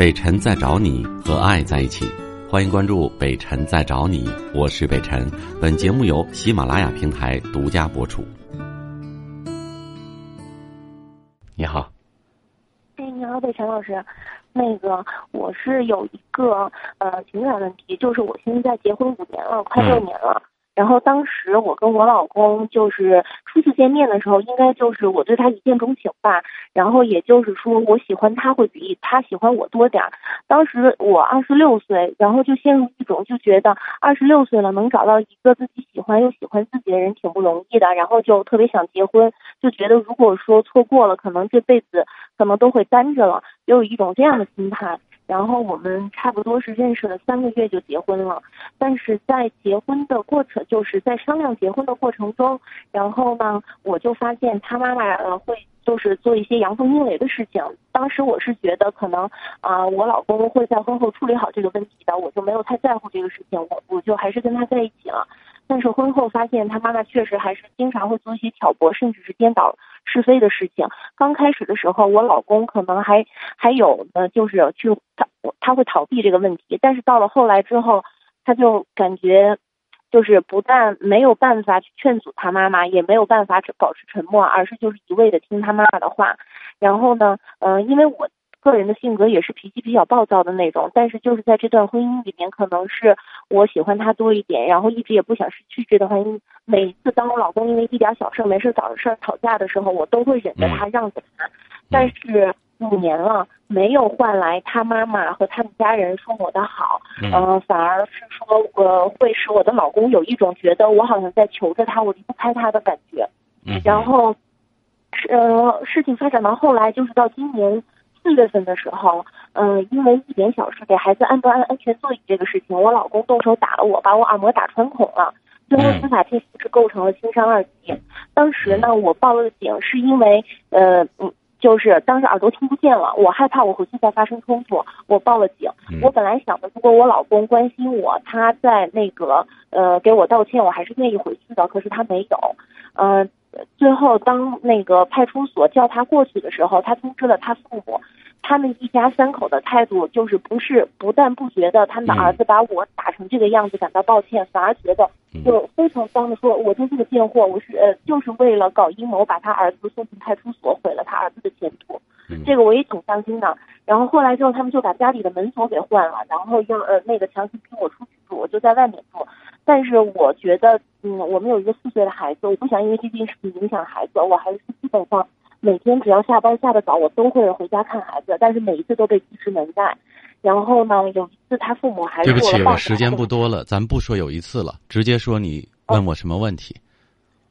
北辰在找你和爱在一起，欢迎关注北辰在找你，我是北辰。本节目由喜马拉雅平台独家播出。你好，哎，你好，北辰老师，那个我是有一个呃情感问题，就是我现在结婚五年了，快六年了。然后当时我跟我老公就是初次见面的时候，应该就是我对他一见钟情吧。然后也就是说，我喜欢他会比他喜欢我多点儿。当时我二十六岁，然后就陷入一种就觉得二十六岁了能找到一个自己喜欢又喜欢自己的人挺不容易的。然后就特别想结婚，就觉得如果说错过了，可能这辈子可能都会单着了，有一种这样的心态。然后我们差不多是认识了三个月就结婚了，但是在结婚的过程，就是在商量结婚的过程中，然后呢，我就发现他妈妈呃会就是做一些阳奉阴违的事情。当时我是觉得可能啊，我老公会在婚后处理好这个问题的，我就没有太在乎这个事情，我我就还是跟他在一起了。但是婚后发现他妈妈确实还是经常会做一些挑拨，甚至是颠倒是非的事情。刚开始的时候，我老公可能还还有呢，就是去他他会逃避这个问题。但是到了后来之后，他就感觉就是不但没有办法去劝阻他妈妈，也没有办法保持沉默，而是就是一味的听他妈妈的话。然后呢，嗯，因为我。个人的性格也是脾气比较暴躁的那种，但是就是在这段婚姻里面，可能是我喜欢他多一点，然后一直也不想失去这段婚姻。每一次当我老公因为一点小事没事找事儿吵架的时候，我都会忍着他让着他。但是五年了，没有换来他妈妈和他们家人说我的好，嗯，反而是说呃会使我的老公有一种觉得我好像在求着他，我离不开他的感觉。嗯，然后，呃，事情发展到后来，就是到今年。四月份的时候，嗯，因为一点小事给孩子安不安安全座椅这个事情，我老公动手打了我，把我耳膜打穿孔了，最后司法鉴定是构成了轻伤二级。当时呢，我报了警，是因为呃嗯，就是当时耳朵听不见了，我害怕我回去再发生冲突，我报了警。我本来想的，如果我老公关心我，他在那个呃给我道歉，我还是愿意回去的。可是他没有，嗯。最后，当那个派出所叫他过去的时候，他通知了他父母，他们一家三口的态度就是不是不但不觉得他们的儿子把我打成这个样子感到抱歉，反而觉得就非常脏的说，我就是个贱货，我是呃就是为了搞阴谋把他儿子送进派出所，毁了他儿子的前途。这个我也挺伤心的。然后后来之后，他们就把家里的门锁给换了，然后要呃那个强行逼我出去住，我就在外面住。但是我觉得，嗯，我们有一个四岁的孩子，我不想因为这件事情影响孩子。我还是基本上每天只要下班下的早，我都会回家看孩子。但是每一次都被拒之门外。然后呢，有一次他父母还对不起，我时间不多了，咱不说有一次了，直接说你问我什么问题。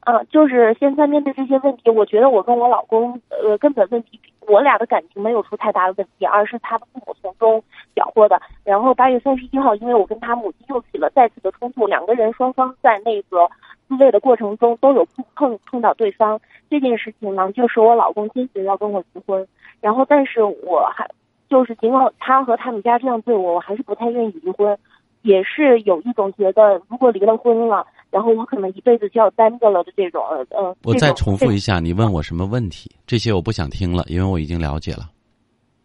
嗯，就是现在面对这些问题，我觉得我跟我老公，呃，根本问题。我俩的感情没有出太大的问题，而是他的父母从中搅和的。然后八月三十一号，因为我跟他母亲又起了再次的冲突，两个人双方在那个自卫的过程中都有碰碰到对方。这件事情呢，就是我老公坚决要跟我离婚。然后，但是我还就是尽管他和他们家这样对我，我还是不太愿意离婚，也是有一种觉得如果离了婚了。然后我可能一辈子就要单着了的这种呃呃。我再重复一下，你问我什么问题？这些我不想听了，因为我已经了解了。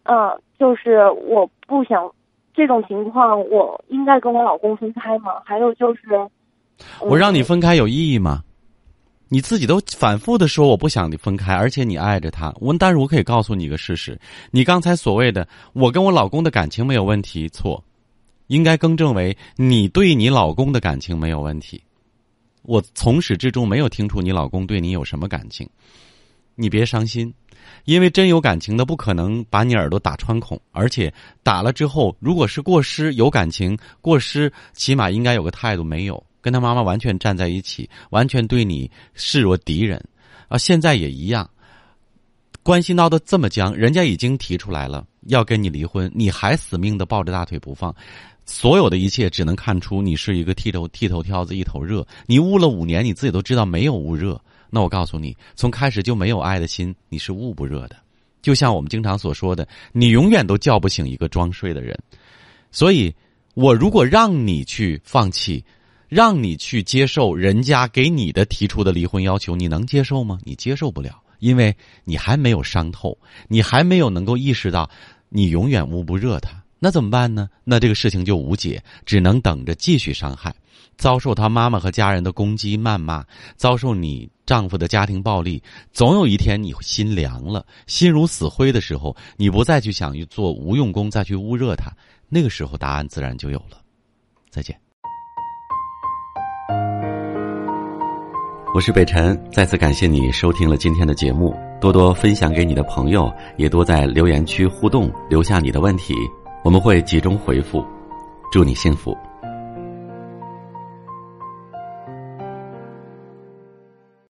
嗯，就是我不想这种情况，我应该跟我老公分开吗？还有就是，我让你分开有意义吗？你自己都反复的说我不想你分开，而且你爱着他。我但是我可以告诉你一个事实：你刚才所谓的我跟我老公的感情没有问题，错，应该更正为你对你老公的感情没有问题。我从始至终没有听出你老公对你有什么感情，你别伤心，因为真有感情的不可能把你耳朵打穿孔，而且打了之后，如果是过失有感情，过失起码应该有个态度，没有跟他妈妈完全站在一起，完全对你视若敌人，啊，现在也一样，关系闹得这么僵，人家已经提出来了要跟你离婚，你还死命的抱着大腿不放。所有的一切只能看出你是一个剃头剃头挑子一头热，你捂了五年，你自己都知道没有捂热。那我告诉你，从开始就没有爱的心，你是捂不热的。就像我们经常所说的，你永远都叫不醒一个装睡的人。所以，我如果让你去放弃，让你去接受人家给你的提出的离婚要求，你能接受吗？你接受不了，因为你还没有伤透，你还没有能够意识到。你永远捂不热他，那怎么办呢？那这个事情就无解，只能等着继续伤害，遭受他妈妈和家人的攻击谩骂，遭受你丈夫的家庭暴力。总有一天你心凉了，心如死灰的时候，你不再去想去做无用功，再去捂热他，那个时候答案自然就有了。再见。我是北辰，再次感谢你收听了今天的节目，多多分享给你的朋友，也多在留言区互动，留下你的问题，我们会集中回复。祝你幸福。